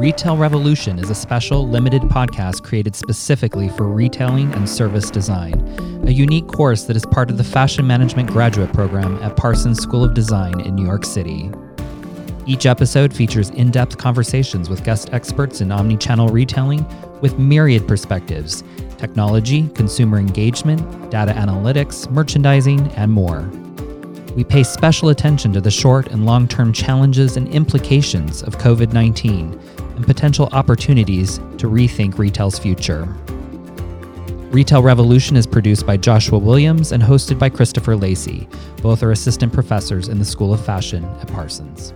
Retail Revolution is a special, limited podcast created specifically for retailing and service design, a unique course that is part of the Fashion Management Graduate Program at Parsons School of Design in New York City. Each episode features in depth conversations with guest experts in omnichannel retailing with myriad perspectives technology, consumer engagement, data analytics, merchandising, and more. We pay special attention to the short and long term challenges and implications of COVID 19 and potential opportunities to rethink retail's future. Retail Revolution is produced by Joshua Williams and hosted by Christopher Lacey. Both are assistant professors in the School of Fashion at Parsons.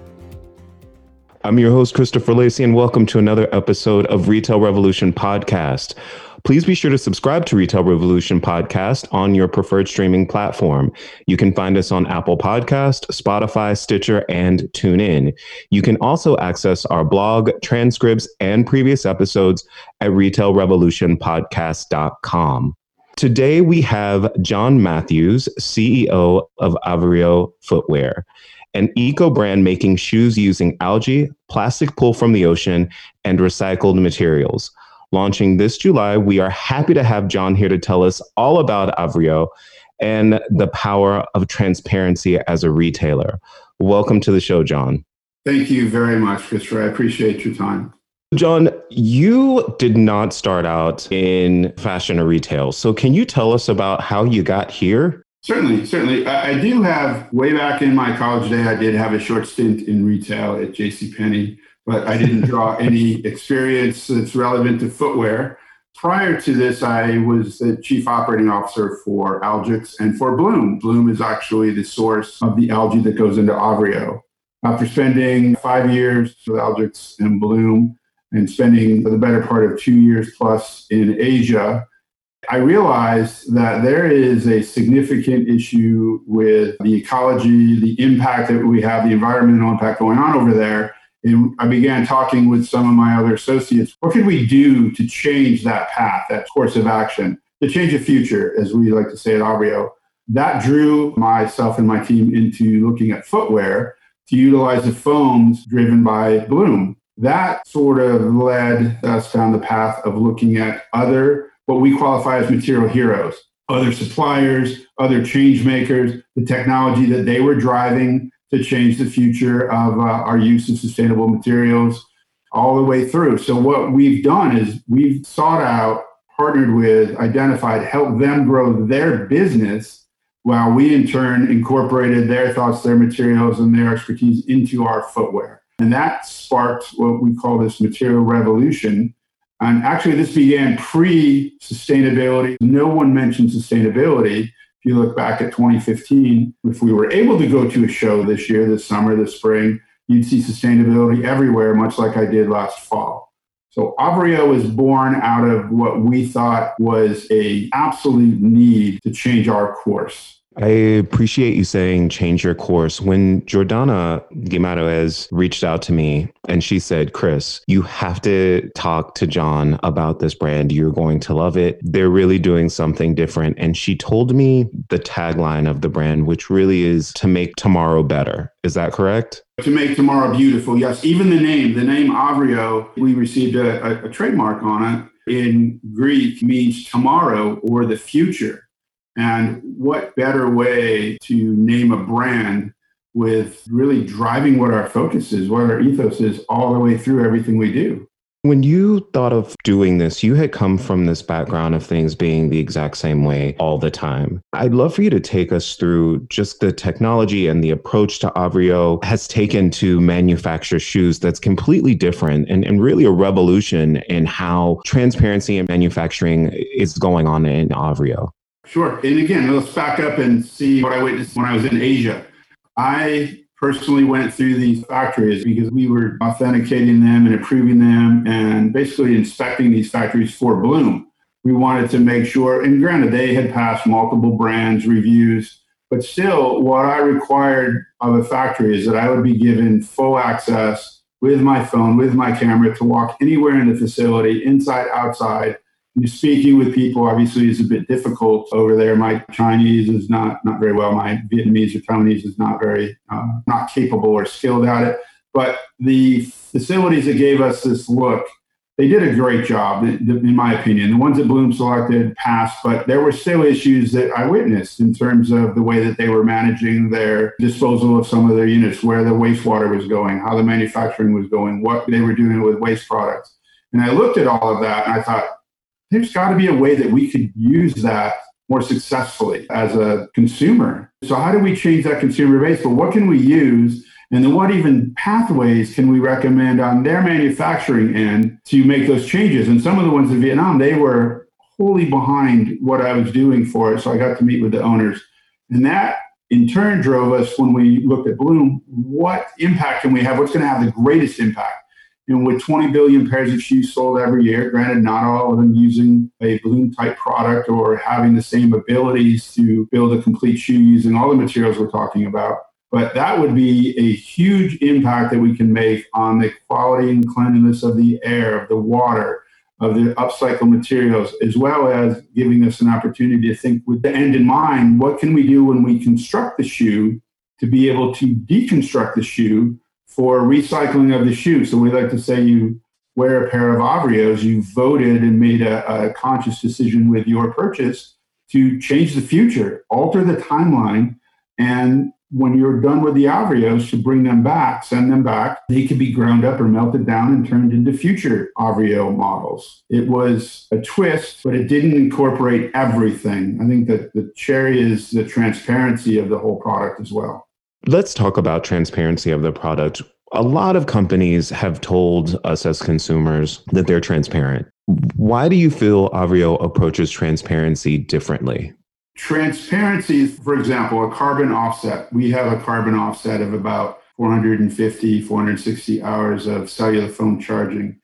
I'm your host, Christopher Lacey, and welcome to another episode of Retail Revolution Podcast. Please be sure to subscribe to Retail Revolution podcast on your preferred streaming platform. You can find us on Apple Podcast, Spotify, Stitcher, and TuneIn. You can also access our blog, transcripts, and previous episodes at retailrevolutionpodcast.com. Today we have John Matthews, CEO of Avrio Footwear an eco brand making shoes using algae, plastic pull from the ocean, and recycled materials launching this July. We are happy to have John here to tell us all about Avrio and the power of transparency as a retailer. Welcome to the show, John. Thank you very much, Christopher. I appreciate your time. John, you did not start out in fashion or retail. So, can you tell us about how you got here? Certainly, certainly. I, do have, way back in my college day, I did have a short stint in retail at JCPenney but I didn't draw any experience that's relevant to footwear. Prior to this, I was the chief operating officer for Algix and for Bloom. Bloom is actually the source of the algae that goes into Avrio. After spending five years with Algix and Bloom and spending the better part of two years plus in Asia, I realized that there is a significant issue with the ecology, the impact that we have, the environmental impact going on over there and I began talking with some of my other associates. What could we do to change that path, that course of action, to change the future, as we like to say at Avrio? That drew myself and my team into looking at footwear to utilize the foams driven by Bloom. That sort of led us down the path of looking at other, what we qualify as material heroes, other suppliers, other change makers, the technology that they were driving to change the future of uh, our use of sustainable materials all the way through. So, what we've done is we've sought out, partnered with, identified, helped them grow their business while we in turn incorporated their thoughts, their materials, and their expertise into our footwear. And that sparked what we call this material revolution. And actually, this began pre sustainability. No one mentioned sustainability if you look back at 2015, if we were able to go to a show this year, this summer, this spring, you'd see sustainability everywhere, much like I did last fall. So Avrio was born out of what we thought was a absolute need to change our course. I appreciate you saying change your course. When Jordana Guimaraes reached out to me and she said, Chris, you have to talk to John about this brand. You're going to love it. They're really doing something different. And she told me the tagline of the brand, which really is to make tomorrow better. Is that correct? To make tomorrow beautiful. Yes. Even the name, the name Avrio, we received a, a, a trademark on it. In Greek means tomorrow or the future. And what better way to name a brand with really driving what our focus is, what our ethos is, all the way through everything we do? When you thought of doing this, you had come from this background of things being the exact same way all the time. I'd love for you to take us through just the technology and the approach to Avrio has taken to manufacture shoes that's completely different and, and really a revolution in how transparency in manufacturing is going on in Avrio. Sure. And again, let's back up and see what I witnessed when I was in Asia. I personally went through these factories because we were authenticating them and approving them and basically inspecting these factories for Bloom. We wanted to make sure, and granted, they had passed multiple brands, reviews, but still, what I required of a factory is that I would be given full access with my phone, with my camera to walk anywhere in the facility, inside, outside, speaking with people obviously is a bit difficult over there. My Chinese is not not very well. My Vietnamese or Taiwanese is not very uh, not capable or skilled at it. But the facilities that gave us this look they did a great job, in my opinion. The ones that Bloom selected passed, but there were still issues that I witnessed in terms of the way that they were managing their disposal of some of their units, where the wastewater was going, how the manufacturing was going, what they were doing with waste products. And I looked at all of that and I thought, there's got to be a way that we could use that more successfully as a consumer. So, how do we change that consumer base? But what can we use and then what even pathways can we recommend on their manufacturing end to make those changes? And some of the ones in Vietnam, they were wholly behind what I was doing for it. So I got to meet with the owners. And that in turn drove us when we looked at Bloom, what impact can we have? What's going to have the greatest impact? And with 20 billion pairs of shoes sold every year, granted, not all of them using a Bloom type product or having the same abilities to build a complete shoe using all the materials we're talking about but that would be a huge impact that we can make on the quality and cleanliness of the air, of the water, of the upcycled materials, as well as giving us an opportunity to think with the end in mind what can we do when we construct the shoe to be able to deconstruct the shoe for recycling of the shoe. So we like to say you wear a pair of Avrios, you voted and made a, a conscious decision with your purchase to change the future, alter the timeline, and when you're done with the Avrios to bring them back, send them back, they could be ground up or melted down and turned into future Avrio models. It was a twist, but it didn't incorporate everything. I think that the cherry is the transparency of the whole product as well. Let's talk about transparency of the product. A lot of companies have told us as consumers that they're transparent. Why do you feel Avrio approaches transparency differently? Transparency, for example, a carbon offset. We have a carbon offset of about 450, 460 hours of cellular phone charging.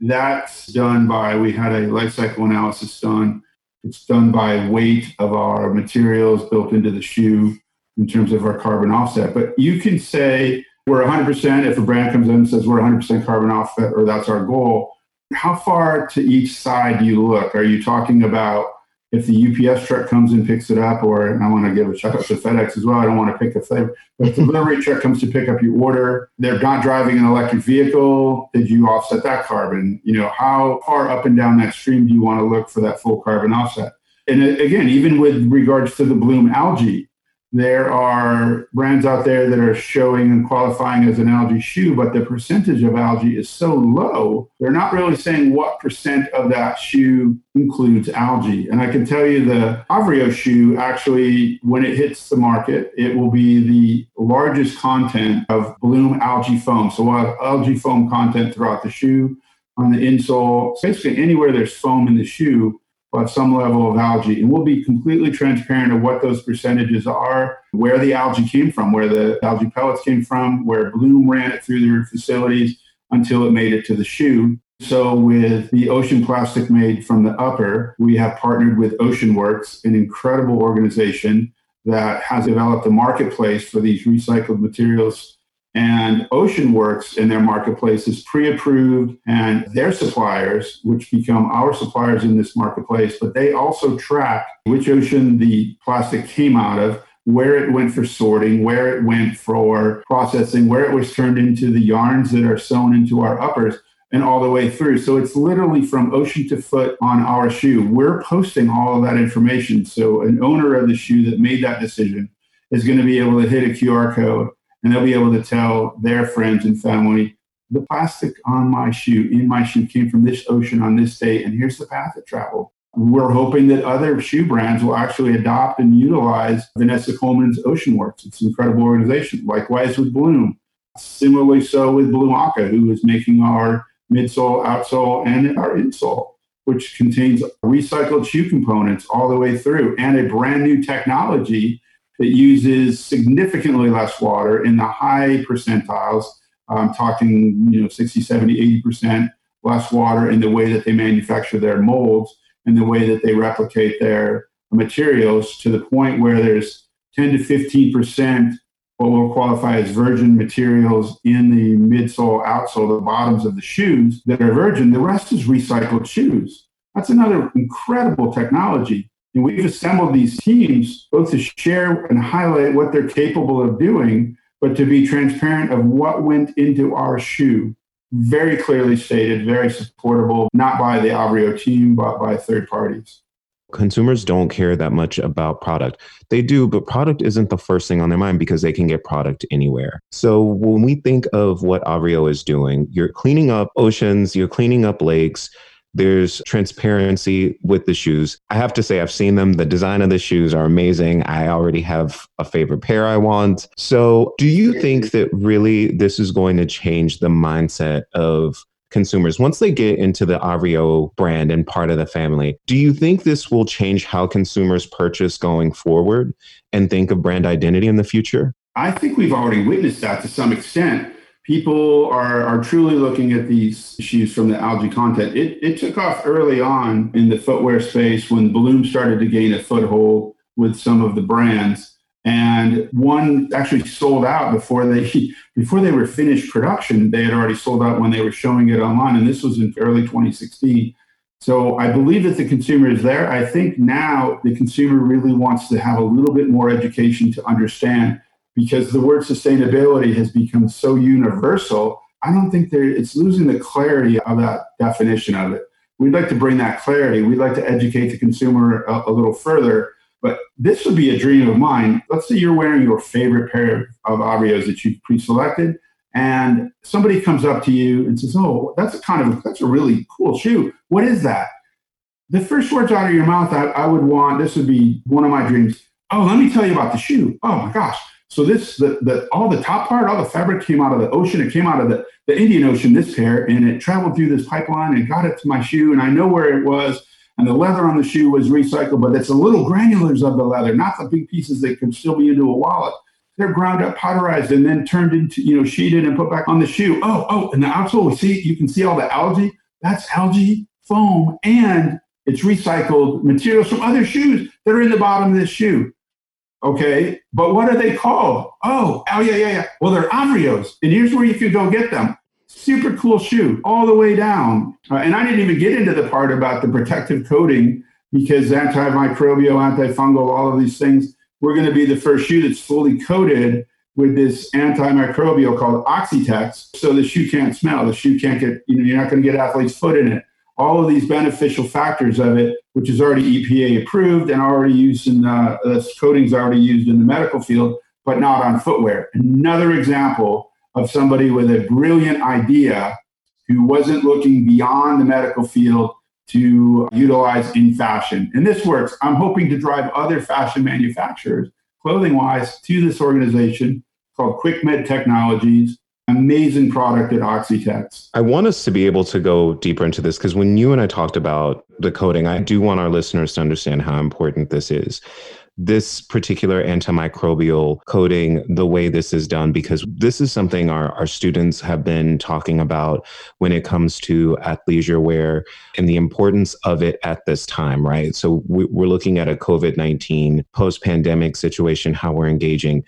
That's done by, we had a life cycle analysis done. It's done by weight of our materials built into the shoe in terms of our carbon offset. But you can say we're 100% if a brand comes in and says we're 100% carbon offset or that's our goal. How far to each side do you look? Are you talking about if the UPS truck comes and picks it up, or I want to give a shout out to FedEx as well. I don't want to pick a flavor, but if the delivery truck comes to pick up your order, they're not driving an electric vehicle. Did you offset that carbon? You know, how far up and down that stream do you want to look for that full carbon offset? And uh, again, even with regards to the Bloom algae, there are brands out there that are showing and qualifying as an algae shoe, but the percentage of algae is so low, they're not really saying what percent of that shoe includes algae. And I can tell you the Avrio shoe actually, when it hits the market, it will be the largest content of Bloom algae foam. So we'll have algae foam content throughout the shoe, on the insole, basically anywhere there's foam in the shoe have some level of algae. And we'll be completely transparent of what those percentages are, where the algae came from, where the algae pellets came from, where Bloom ran it through their facilities until it made it to the shoe. So, with the ocean plastic made from the upper, we have partnered with OceanWorks, an incredible organization that has developed a marketplace for these recycled materials and OceanWorks in their marketplace is pre approved, and their suppliers, which become our suppliers in this marketplace, but they also track which ocean the plastic came out of, where it went for sorting, where it went for processing, where it was turned into the yarns that are sewn into our uppers, and all the way through. So it's literally from ocean to foot on our shoe. We're posting all of that information. So an owner of the shoe that made that decision is going to be able to hit a QR code and they'll be able to tell their friends and family the plastic on my shoe, in my shoe, came from this ocean on this day, and here's the path it traveled. We're hoping that other shoe brands will actually adopt and utilize Vanessa Coleman's OceanWorks. It's an incredible organization. Likewise with Bloom. Similarly, so with Blumaka, who is making our midsole, outsole, and our insole, which contains recycled shoe components all the way through and a brand new technology that uses significantly less water in the high percentiles. I'm talking, you know, 60, 70, 80% less water in the way that they manufacture their molds and the way that they replicate their materials to the point where there's 10 to 15% what we'll qualify as virgin materials in the midsole, outsole, the bottoms of the shoes that are virgin. The rest is recycled shoes. That's another incredible technology. And we've assembled these teams both to share and highlight what they're capable of doing, but to be transparent of what went into our shoe. Very clearly stated, very supportable, not by the Avrio team, but by third parties consumers don't care that much about product. They do, but product isn't the first thing on their mind because they can get product anywhere. So when we think of what Avrio is doing, you're cleaning up oceans, you're cleaning up lakes. There's transparency with the shoes. I have to say, I've seen them. The design of the shoes are amazing. I already have a favorite pair I want. So, do you think that really this is going to change the mindset of consumers once they get into the Avrio brand and part of the family. Do you think this will change how consumers purchase going forward and think of brand identity in the future? I think we've already witnessed that to some extent. People are, are truly looking at these issues from the algae content. It, it took off early on in the footwear space when Bloom started to gain a foothold with some of the brands. And one actually sold out before they before they were finished production. They had already sold out when they were showing it online and this was in early 2016 so i believe that the consumer is there. I think now the consumer really wants to have a little bit more education to understand because the word sustainability has become so universal i don't think there it's losing the clarity of that definition of it we'd like to bring that clarity we'd like to educate the consumer a, a little further but this would be a dream of mine. Let's say you're wearing your favorite pair of Avrios that you've pre-selected, and somebody comes up to you and says, "Oh, that's a kind of that's a really cool shoe. What is that?" The first words out of your mouth, I, I would want this would be one of my dreams. Oh, let me tell you about the shoe. Oh my gosh! So this the, the all the top part, all the fabric came out of the ocean. It came out of the, the Indian Ocean. This pair, and it traveled through this pipeline and got it to my shoe, and I know where it was and the leather on the shoe was recycled, but it's the little granulars of the leather, not the big pieces that can still be into a wallet. They're ground up, powderized, and then turned into, you know, sheeted and put back on the shoe. Oh, oh, and the outsole, see, you can see all the algae. That's algae foam, and it's recycled materials from other shoes that are in the bottom of this shoe. Okay, but what are they called? Oh, oh yeah, yeah, yeah. Well, they're Avrios, and here's where you can go get them super cool shoe all the way down. Uh, and I didn't even get into the part about the protective coating because antimicrobial, antifungal, all of these things, we're going to be the first shoe that's fully coated with this antimicrobial called Oxi-Tex. So the shoe can't smell. The shoe can't get, you know, you're not going to get athlete's foot in it. All of these beneficial factors of it, which is already EPA approved and already used in uh, this coating's already used in the medical field, but not on footwear. Another example of somebody with a brilliant idea who wasn't looking beyond the medical field to utilize in fashion. And this works. I'm hoping to drive other fashion manufacturers, clothing wise, to this organization called QuickMed Technologies. Amazing product at Oxi-Tex. I want us to be able to go deeper into this because when you and I talked about the coating, I do want our listeners to understand how important this is this particular antimicrobial coating, the way this is done, because this is something our, our students have been talking about when it comes to athleisure wear and the importance of it at this time, right? So we, we're looking at a COVID 19 post pandemic situation, how we're engaging.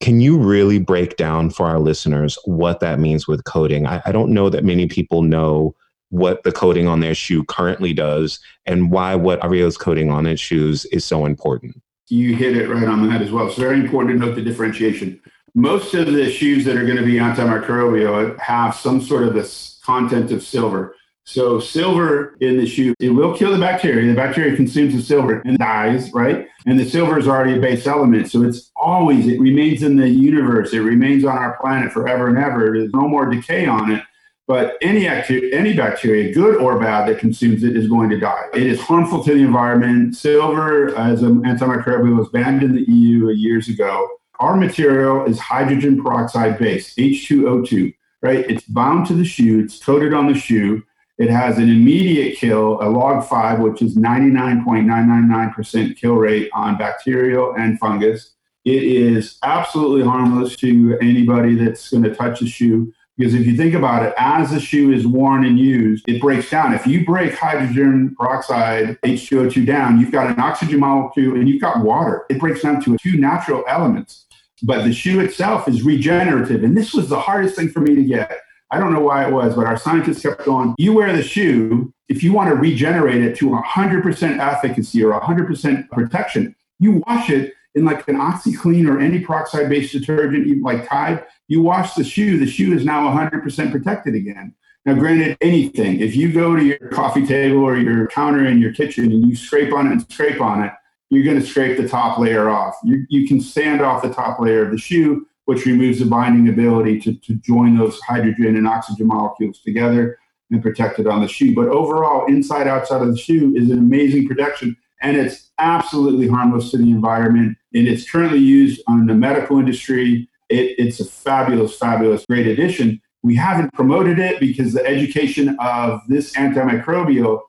Can you really break down for our listeners what that means with coating? I, I don't know that many people know what the coating on their shoe currently does and why what Avrio's coating on its shoes is so important you hit it right on the head as well. It's very important to note the differentiation. Most of the shoes that are going to be antimicrobial have some sort of this content of silver. So silver in the shoe, it will kill the bacteria. The bacteria consumes the silver and dies, right? And the silver is already a base element. So it's always, it remains in the universe. It remains on our planet forever and ever. There's no more decay on it. But any active any bacteria, good or bad, that consumes it is going to die. It is harmful to the environment. Silver, as an antimicrobial, was banned in the EU years ago. Our material is hydrogen peroxide based, H2O2, right? It's bound to the shoe, it's coated on the shoe. It has an immediate kill, a log 5, which is 99.999% kill rate on bacterial and fungus. It is absolutely harmless to anybody that's going to touch the shoe. Because if you think about it, as the shoe is worn and used, it breaks down. If you break hydrogen peroxide, H2O2 down, you've got an oxygen molecule and you've got water. It breaks down to two natural elements. But the shoe itself is regenerative. And this was the hardest thing for me to get. I don't know why it was, but our scientists kept going. You wear the shoe, if you want to regenerate it to 100% efficacy or 100% protection, you wash it in like an OxiClean or any peroxide based detergent, like Tide, you wash the shoe, the shoe is now 100% protected again. Now, granted, anything, if you go to your coffee table or your counter in your kitchen and you scrape on it and scrape on it, you're going to scrape the top layer off. You, you can sand off the top layer of the shoe, which removes the binding ability to, to join those hydrogen and oxygen molecules together and protect it on the shoe. But overall, inside, outside of the shoe is an amazing protection and it's absolutely harmless to the environment. And it's currently used on the medical industry. It, it's a fabulous, fabulous, great addition. We haven't promoted it because the education of this antimicrobial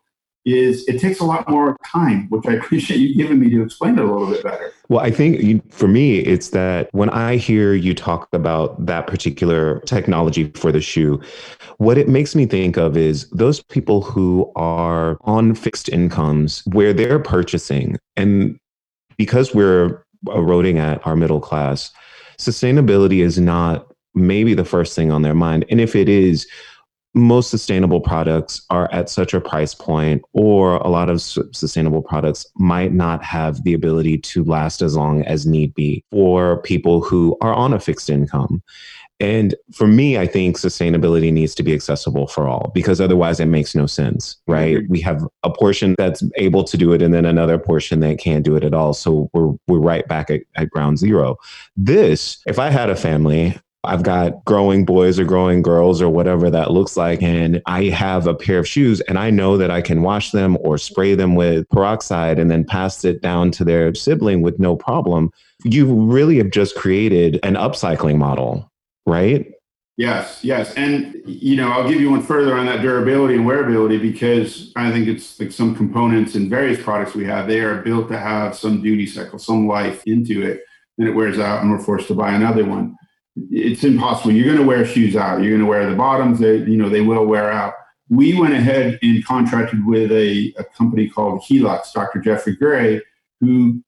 is it takes a lot more time, which I appreciate you giving me to explain it a little bit better. Well, I think for me, it's that when I hear you talk about that particular technology for the shoe, what it makes me think of is those people who are on fixed incomes where they're purchasing. And because we're eroding at our middle class, sustainability is not maybe the first thing on their mind. And if it is, most sustainable products are at such a price point, or a lot of sustainable products might not have the ability to last as long as need be for people who are on a fixed income. And for me, I think sustainability needs to be accessible for all because otherwise it makes no sense, right? Mm-hmm. We have a portion that's able to do it and then another portion that can't do it at all. So we're, we're right back at, at ground zero. This, if I had a family, I've got growing boys or growing girls or whatever that looks like. And I have a pair of shoes and I know that I can wash them or spray them with peroxide and then pass it down to their sibling with no problem. You really have just created an upcycling model, right? Yes, yes. And, you know, I'll give you one further on that durability and wearability because I think it's like some components in various products we have, they are built to have some duty cycle, some life into it. Then it wears out and we're forced to buy another one it's impossible. You're going to wear shoes out. You're going to wear the bottoms. They, you know, they will wear out. We went ahead and contracted with a, a company called Heeluxe, Dr. Jeffrey Gray, who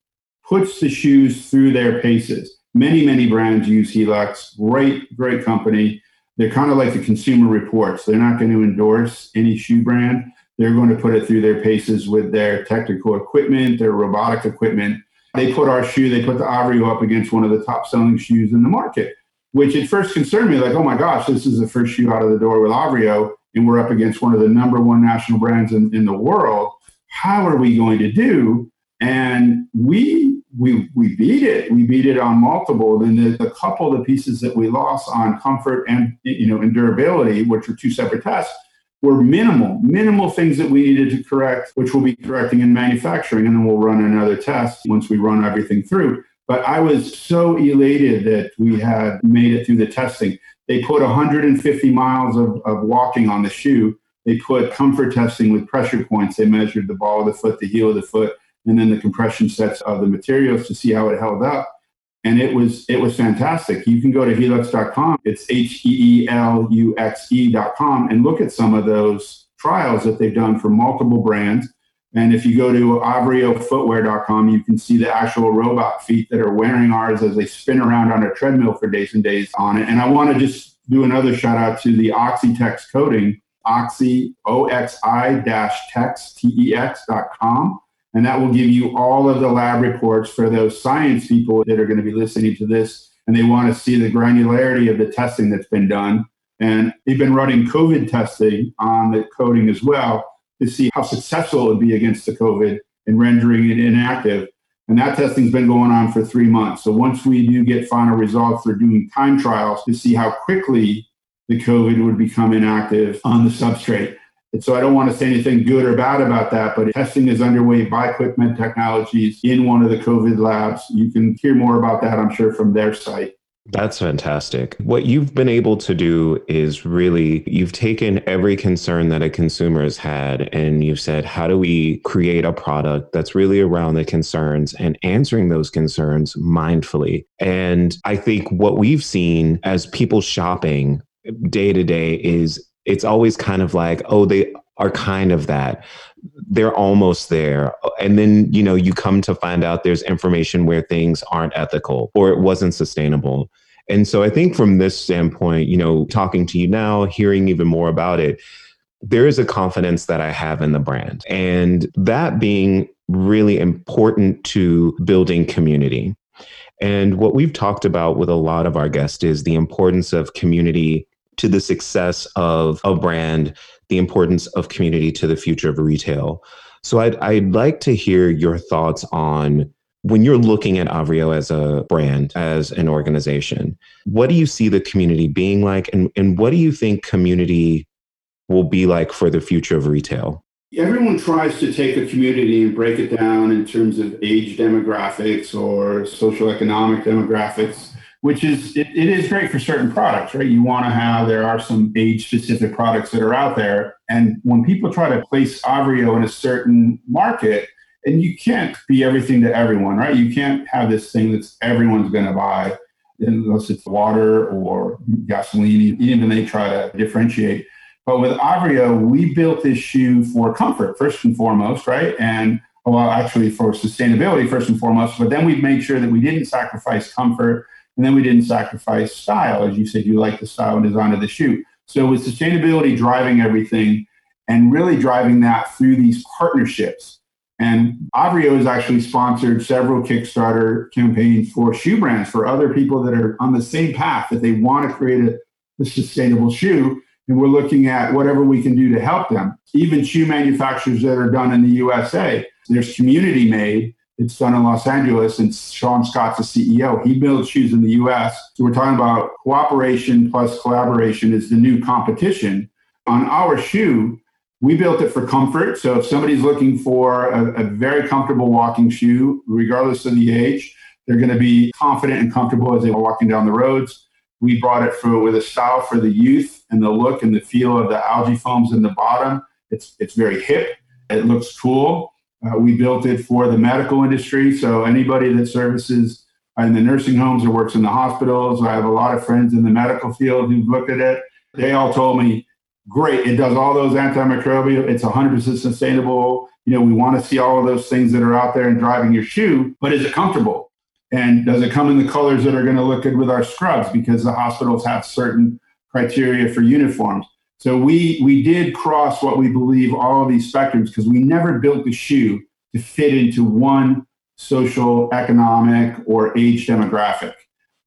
puts the shoes through their paces. Many, many brands use Heeluxe. Great, great company. They're kind of like the consumer reports. They're not going to endorse any shoe brand. They're going to put it through their paces with their technical equipment, their robotic equipment. They put our shoe, they put the Avrio up against one of the top selling shoes in the market which at first concerned me like, oh my gosh, this is the first shoe out of the door with Avrio, and we're up against one of the number one national brands in, in the world. How are we going to do? And we we we beat it. We beat it on multiple. Then the, the couple of the pieces that we lost on comfort and you know and durability, which are two separate tests, were minimal, minimal things that we needed to correct, which we'll be correcting in manufacturing, and then we'll run another test once we run everything through. But I was so elated that we had made it through the testing. They put 150 miles of, of walking on the shoe. They put comfort testing with pressure points. They measured the ball of the foot, the heel of the foot, and then the compression sets of the materials to see how it held up. And it was it was fantastic. You can go to heeluxe.com. It's H E E L U X E.com and look at some of those trials that they've done for multiple brands and if you go to avriofootwear.com, you can see the actual robot feet that are wearing ours as they spin around on a treadmill for days and days on it. And I want to just do another shout out to the Oxi-Tex coating, Oxi, O-X-I dash tex, T-E-X dot com. And that will give you all of the lab reports for those science people that are going to be listening to this. And they want to see the granularity of the testing that's been done. And they've been running COVID testing on the coating as well to see how successful it would be against the COVID and rendering it inactive. And that testing's been going on for three months. So once we do get final results, they're doing time trials to see how quickly the COVID would become inactive on the substrate. And so I don't want to say anything good or bad about that, but testing is underway by QuickMed Technologies in one of the COVID labs. You can hear more about that, I'm sure, from their site. That's fantastic. What you've been able to do is really, you've taken every concern that a consumer has had and you've said, how do we create a product that's really around the concerns and answering those concerns mindfully? And I think what we've seen as people shopping day to day is it's always kind of like, oh, they are kind of that they're almost there. And then you know you come to find out there's information where things aren't ethical or it wasn't sustainable. And so i think from this standpoint you know talking to you now hearing even more about it there is a confidence that i have in the brand. And that being really important to building community. And what we've talked about with a lot of our guests is the importance of community to the success of a brand, the importance of community to the future of retail. So I'd, I'd like to hear your thoughts on when you're looking at Avrio as a brand, as an organization, what do you see the community being like? And, and what do you think community will be like for the future of retail? Everyone tries to take a community and break it down in terms of age demographics or social economic demographics, which is it, it is great for certain products, right? You want to have there are some age specific products that are out there, and when people try to place Avrio in a certain market, and you can't be everything to everyone, right? You can't have this thing that's everyone's going to buy unless it's water or gasoline. Even they try to differentiate. But with Avrio, we built this shoe for comfort first and foremost, right? And well, actually for sustainability first and foremost. But then we made sure that we didn't sacrifice comfort, and then we didn't sacrifice style, as you said. You like the style and design of the shoe. So with sustainability driving everything, and really driving that through these partnerships and Avrio has actually sponsored several Kickstarter campaigns for shoe brands for other people that are on the same path that they want to create a, a sustainable shoe. And we're looking at whatever we can do to help them. Even shoe manufacturers that are done in the USA, there's community made. It's done in Los Angeles, and Sean Scott's the CEO. He builds shoes in the US. So we're talking about cooperation plus collaboration is the new competition. On our shoe, we built it for comfort. So if somebody's looking for a, a very comfortable walking shoe, regardless of the age, they're going to be confident and comfortable as they're walking down the roads. We brought it for with a style for the youth and the look and the feel of the algae foams in the bottom. It's it's very hip. It looks cool. Uh, we built it for the medical industry. So anybody that services in the nursing homes or works in the hospitals, I have a lot of friends in the medical field who've looked at it. They all told me great. It does all those antimicrobial. It's 100% sustainable. You know, we want to see all of those things that are out there and driving your shoe, but is it comfortable? And does it come in the colors that are going to look good with our scrubs? Because the hospitals have certain criteria for uniforms. So we we did cross what we believe all these spectrums because we never built the shoe to fit into one social, economic, or age demographic.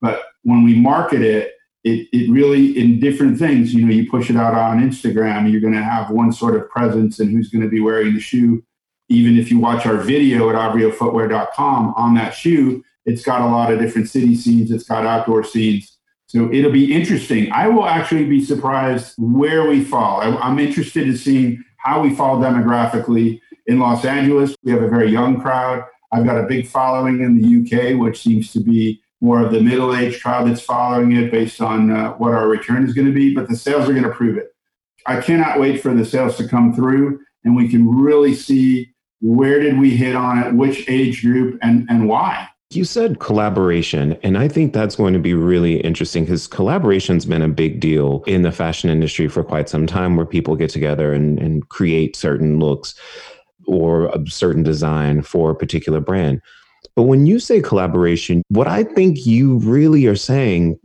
But when we market it, it, it really in different things you know you push it out on instagram you're going to have one sort of presence and who's going to be wearing the shoe even if you watch our video at avriofootwear.com on that shoe it's got a lot of different city scenes it's got outdoor scenes so it'll be interesting i will actually be surprised where we fall i'm interested in seeing how we fall demographically in los angeles we have a very young crowd i've got a big following in the uk which seems to be more of the middle-aged crowd that's following it based on uh, what our return is going to be, but the sales are going to prove it. I cannot wait for the sales to come through and we can really see where did we hit on it, which age group, and, and why. You said collaboration, and I think that's going to be really interesting because collaboration's been a big deal in the fashion industry for quite some time where people get together and, and create certain looks or a certain design for a particular brand. But when you say collaboration, what I think you really are saying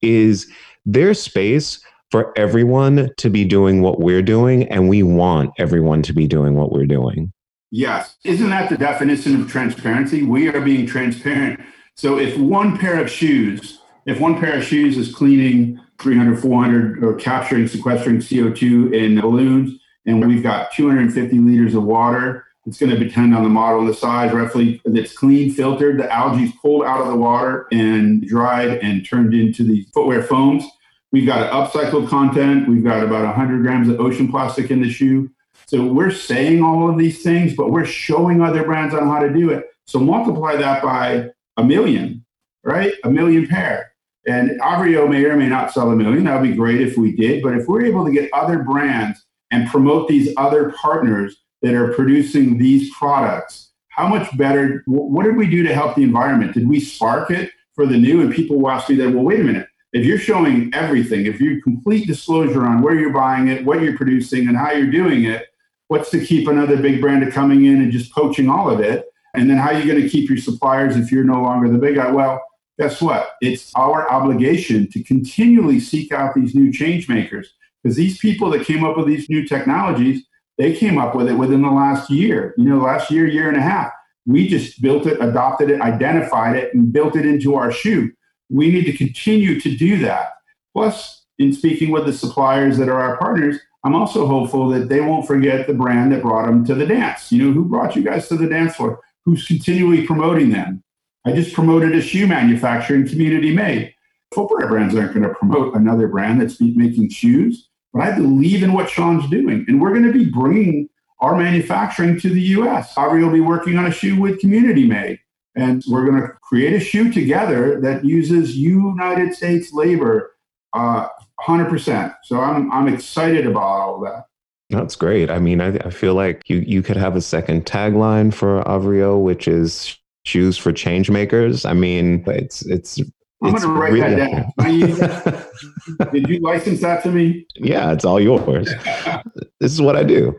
is there's space for everyone to be doing what we're doing, and we want everyone to be doing what we're doing. Yes. Isn't that the definition of transparency? We are being transparent. So if one pair of shoes, if one pair of shoes is cleaning 300, 400 or capturing, sequestering CO2 in balloons, and we've got 250 liters of water, it's going to depend on the model and the size, roughly. It's clean, filtered. The algae is pulled out of the water and dried and turned into these footwear foams. We've got upcycled content. We've got about 100 grams of ocean plastic in the shoe. So we're saying all of these things, but we're showing other brands on how to do it. So multiply that by a million, right? A million pair. And Avrio may or may not sell a million. That would be great if we did. But if we're able to get other brands and promote these other partners that are producing these products, how much better, what did we do to help the environment? Did we spark it for the new? And people ask me that, well, wait a minute. If you're showing everything, if you complete disclosure on where you're buying it, what you're producing, and how you're doing it, what's to keep another big brand coming in and just poaching all of it? And then how are you going to keep your suppliers if you're no longer the big guy? Well, guess what? It's our obligation to continually seek out these new change makers because these people that came up with these new technologies, they came up with it within the last year, you know, last year, year and a half. We just built it, adopted it, identified it, and built it into our shoe. We need to continue to do that. Plus, in speaking with the suppliers that are our partners, I'm also hopeful that they won't forget the brand that brought them to the dance. You know, who brought you guys to the dance floor? Who's continually promoting them? I just promoted a shoe manufacturing community made. Footwear brands aren't going to promote another brand that's making shoes, but I believe in what Sean's doing. And we're going to be bringing our manufacturing to the US. Avrio will be working on a shoe with Community Made. And we're going to create a shoe together that uses United States labor uh, 100%. So I'm, I'm excited about all that. That's great. I mean, I, I feel like you, you could have a second tagline for Avrio, which is shoes for change makers. I mean, it's it's I'm going to write really that down. Did you license that to me? Yeah, it's all yours. this is what I do.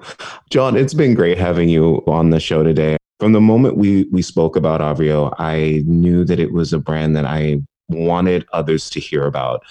John, it's been great having you on the show today. From the moment we we spoke about Avrio, I knew that it was a brand that I wanted others to hear about.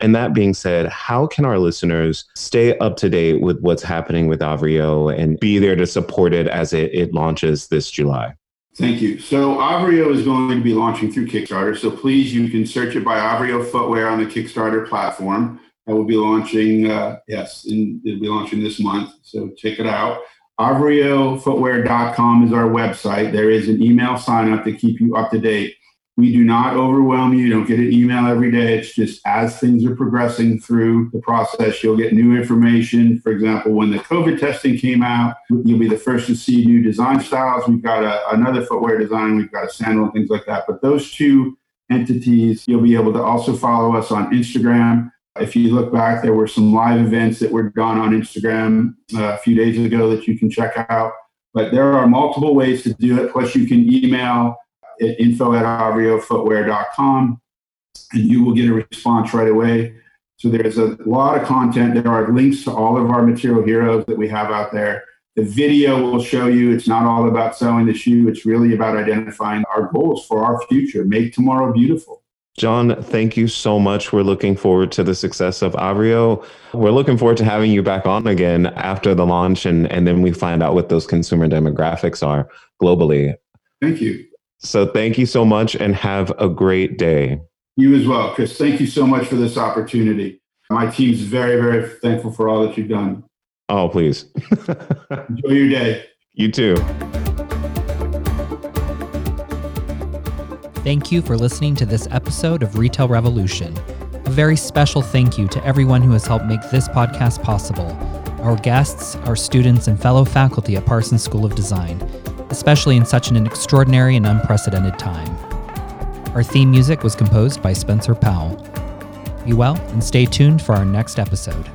And that being said, how can our listeners stay up to date with what's happening with Avrio and be there to support it as it, it launches this July? Thank you. So Avrio is going to be launching through Kickstarter. So please, you can search it by Avrio Footwear on the Kickstarter platform. I will be launching, uh, yes, in, it'll be launching this month. So check it out. AvrioFootwear.com is our website. There is an email sign up to keep you up to date we do not overwhelm you. You don't get an email every day. It's just as things are progressing through the process, you'll get new information. For example, when the COVID testing came out, you'll be the first to see new design styles. We've got a, another footwear design, we've got a sandal and things like that. But those two entities, you'll be able to also follow us on Instagram. If you look back, there were some live events that were done on Instagram uh, a few days ago that you can check out. But there are multiple ways to do it. Plus, you can email info at avriofootwear.com, and you will get a response right away. So there's a lot of content. There are links to all of our material heroes that we have out there. The video will show you it's not all about selling the shoe. It's really about identifying our goals for our future. Make tomorrow beautiful. John, thank you so much. We're looking forward to the success of Avrio. We're looking forward to having you back on again after the launch and, and then we find out what those consumer demographics are globally. Thank you. So thank you so much and have a great day. You as well, Chris. Thank you so much for this opportunity. My team's very, very thankful for all that you've done. Oh, please. Enjoy your day. You too. Thank you for listening to this episode of Retail Revolution. A very special thank you to everyone who has helped make this podcast possible our guests, our students, and fellow faculty at Parsons School of Design especially in such an extraordinary and unprecedented time. Our theme music was composed by Spencer Powell. Be well and stay tuned for our next episode.